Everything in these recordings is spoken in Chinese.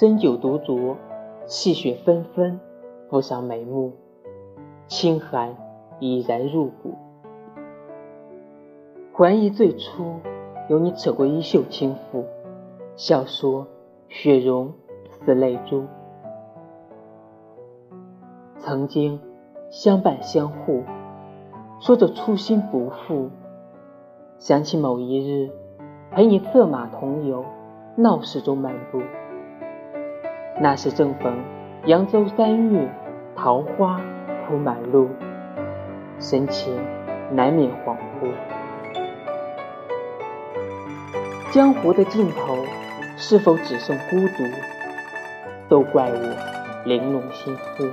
斟酒独酌，细雪纷纷浮上眉目，清寒已然入骨。还忆最初有你扯过衣袖轻抚，笑说雪融似泪珠。曾经相伴相护，说着初心不负。想起某一日陪你策马同游，闹市中漫步，那时正逢扬州三月，桃花铺满路，神情难免恍惚。江湖的尽头，是否只剩孤独？都怪我玲珑心思，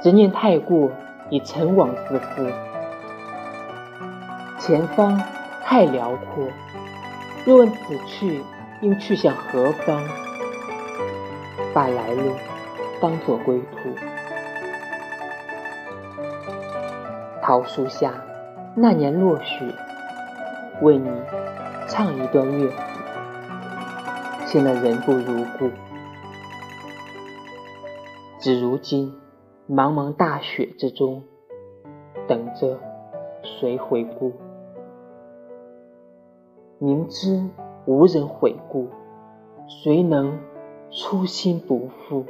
执念太过，已尘网自缚。前方太辽阔，若问此去应去向何方？把来路当作归途。桃树下，那年落雪，为你。唱一段乐府，现在人不如故。只如今，茫茫大雪之中，等着谁回顾？明知无人悔顾，谁能初心不负？